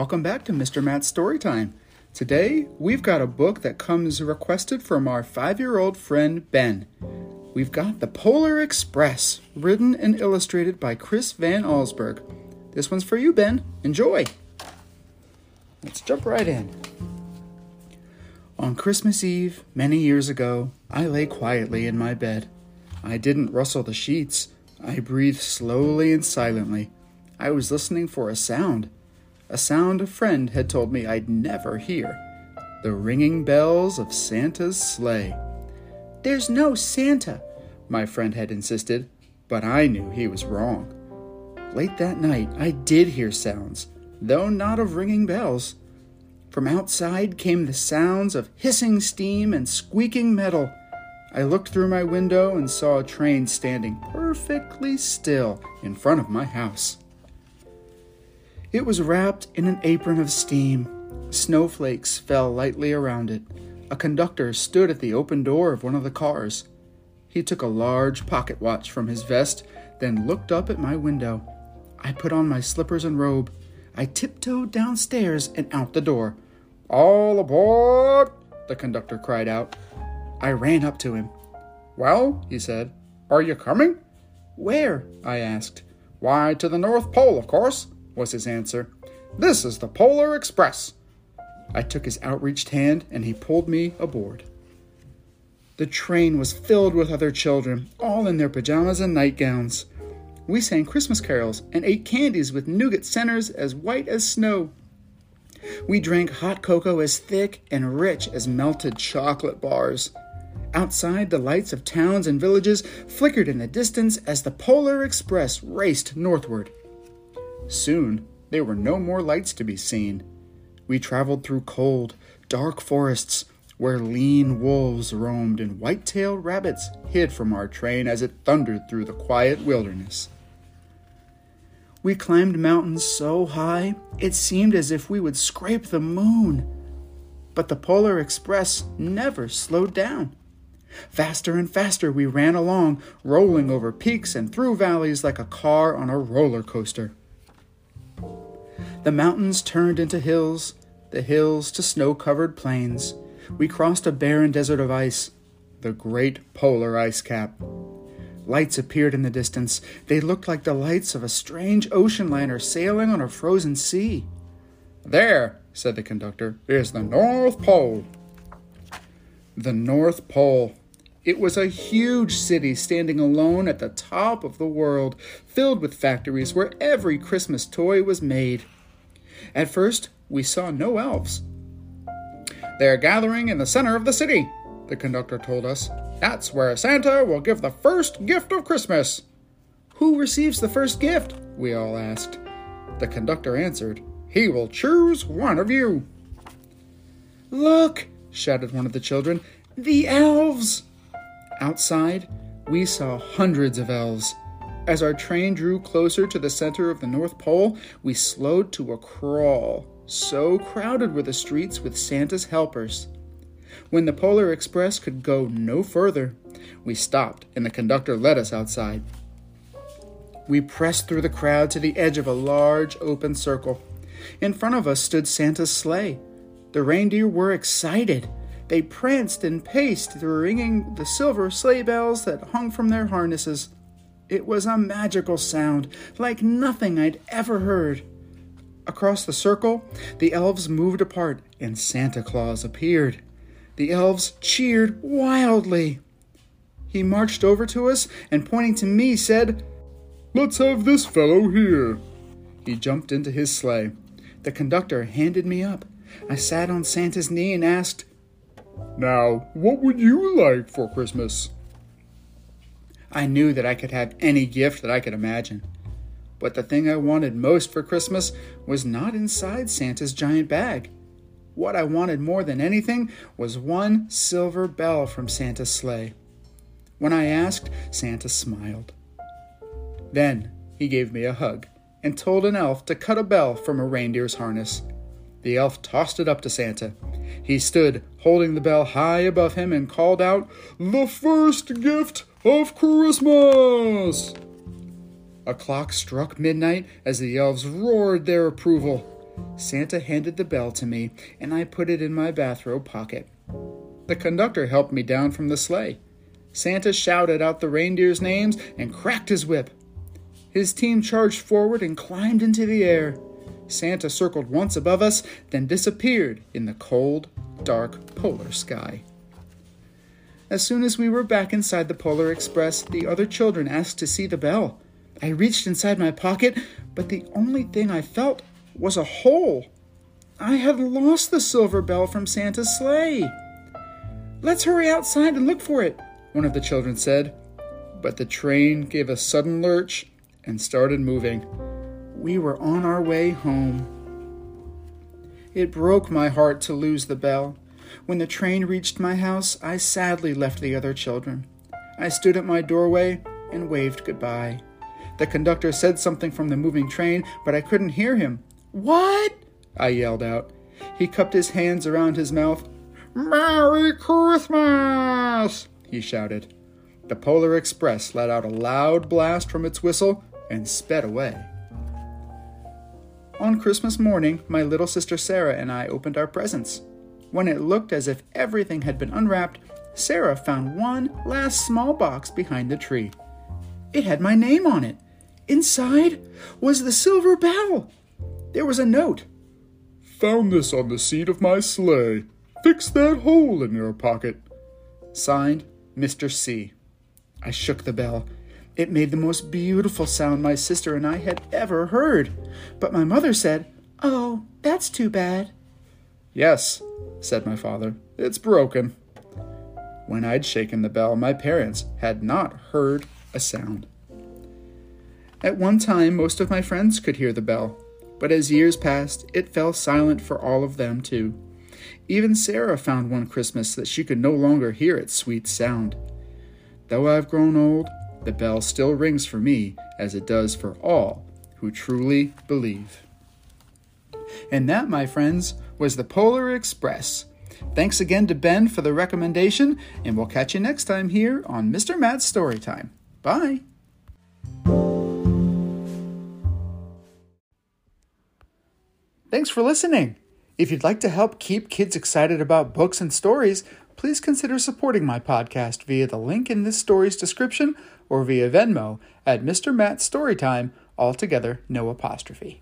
Welcome back to Mr. Matt's Storytime. Today, we've got a book that comes requested from our five year old friend Ben. We've got The Polar Express, written and illustrated by Chris Van Allsburg. This one's for you, Ben. Enjoy! Let's jump right in. On Christmas Eve, many years ago, I lay quietly in my bed. I didn't rustle the sheets. I breathed slowly and silently. I was listening for a sound a sound a friend had told me I'd never hear the ringing bells of Santa's sleigh. There's no Santa, my friend had insisted, but I knew he was wrong. Late that night, I did hear sounds, though not of ringing bells. From outside came the sounds of hissing steam and squeaking metal. I looked through my window and saw a train standing perfectly still in front of my house. It was wrapped in an apron of steam. Snowflakes fell lightly around it. A conductor stood at the open door of one of the cars. He took a large pocket watch from his vest, then looked up at my window. I put on my slippers and robe. I tiptoed downstairs and out the door. All aboard! the conductor cried out. I ran up to him. Well, he said, are you coming? Where? I asked. Why, to the North Pole, of course was his answer. This is the Polar Express. I took his outreached hand and he pulled me aboard. The train was filled with other children, all in their pajamas and nightgowns. We sang Christmas carols and ate candies with nougat centers as white as snow. We drank hot cocoa as thick and rich as melted chocolate bars. Outside, the lights of towns and villages flickered in the distance as the Polar Express raced northward. Soon, there were no more lights to be seen. We traveled through cold, dark forests where lean wolves roamed and white tailed rabbits hid from our train as it thundered through the quiet wilderness. We climbed mountains so high it seemed as if we would scrape the moon. But the Polar Express never slowed down. Faster and faster we ran along, rolling over peaks and through valleys like a car on a roller coaster. The mountains turned into hills, the hills to snow covered plains. We crossed a barren desert of ice, the great polar ice cap. Lights appeared in the distance. They looked like the lights of a strange ocean liner sailing on a frozen sea. There, said the conductor, is the North Pole. The North Pole. It was a huge city standing alone at the top of the world, filled with factories where every Christmas toy was made. At first, we saw no elves. They are gathering in the center of the city, the conductor told us. That's where Santa will give the first gift of Christmas. Who receives the first gift? We all asked. The conductor answered, He will choose one of you. Look, shouted one of the children, the elves! Outside, we saw hundreds of elves. As our train drew closer to the center of the North Pole, we slowed to a crawl. So crowded were the streets with Santa's helpers. When the Polar Express could go no further, we stopped and the conductor led us outside. We pressed through the crowd to the edge of a large open circle. In front of us stood Santa's sleigh. The reindeer were excited. They pranced and paced, ringing the silver sleigh bells that hung from their harnesses. It was a magical sound, like nothing I'd ever heard. Across the circle, the elves moved apart and Santa Claus appeared. The elves cheered wildly. He marched over to us and, pointing to me, said, Let's have this fellow here. He jumped into his sleigh. The conductor handed me up. I sat on Santa's knee and asked, Now, what would you like for Christmas? I knew that I could have any gift that I could imagine. But the thing I wanted most for Christmas was not inside Santa's giant bag. What I wanted more than anything was one silver bell from Santa's sleigh. When I asked, Santa smiled. Then he gave me a hug and told an elf to cut a bell from a reindeer's harness. The elf tossed it up to Santa. He stood, holding the bell high above him, and called out, The first gift of Christmas! A clock struck midnight as the elves roared their approval. Santa handed the bell to me, and I put it in my bathrobe pocket. The conductor helped me down from the sleigh. Santa shouted out the reindeers' names and cracked his whip. His team charged forward and climbed into the air. Santa circled once above us, then disappeared in the cold, dark polar sky. As soon as we were back inside the Polar Express, the other children asked to see the bell. I reached inside my pocket, but the only thing I felt was a hole. I had lost the silver bell from Santa's sleigh. Let's hurry outside and look for it, one of the children said. But the train gave a sudden lurch and started moving we were on our way home. It broke my heart to lose the bell. When the train reached my house, I sadly left the other children. I stood at my doorway and waved goodbye. The conductor said something from the moving train, but I couldn't hear him. What? I yelled out. He cupped his hands around his mouth. Merry Christmas! he shouted. The Polar Express let out a loud blast from its whistle and sped away. On Christmas morning, my little sister Sarah and I opened our presents. When it looked as if everything had been unwrapped, Sarah found one last small box behind the tree. It had my name on it. Inside was the silver bell. There was a note. Found this on the seat of my sleigh. Fix that hole in your pocket. Signed, Mr. C. I shook the bell it made the most beautiful sound my sister and I had ever heard. But my mother said, Oh, that's too bad. Yes, said my father, it's broken. When I'd shaken the bell, my parents had not heard a sound. At one time, most of my friends could hear the bell, but as years passed, it fell silent for all of them, too. Even Sarah found one Christmas that she could no longer hear its sweet sound. Though I've grown old, the bell still rings for me as it does for all who truly believe. And that, my friends, was the Polar Express. Thanks again to Ben for the recommendation, and we'll catch you next time here on Mr. Matt's Storytime. Bye. Thanks for listening. If you'd like to help keep kids excited about books and stories, please consider supporting my podcast via the link in this story's description or via Venmo at Mr. Matt Storytime, altogether no apostrophe.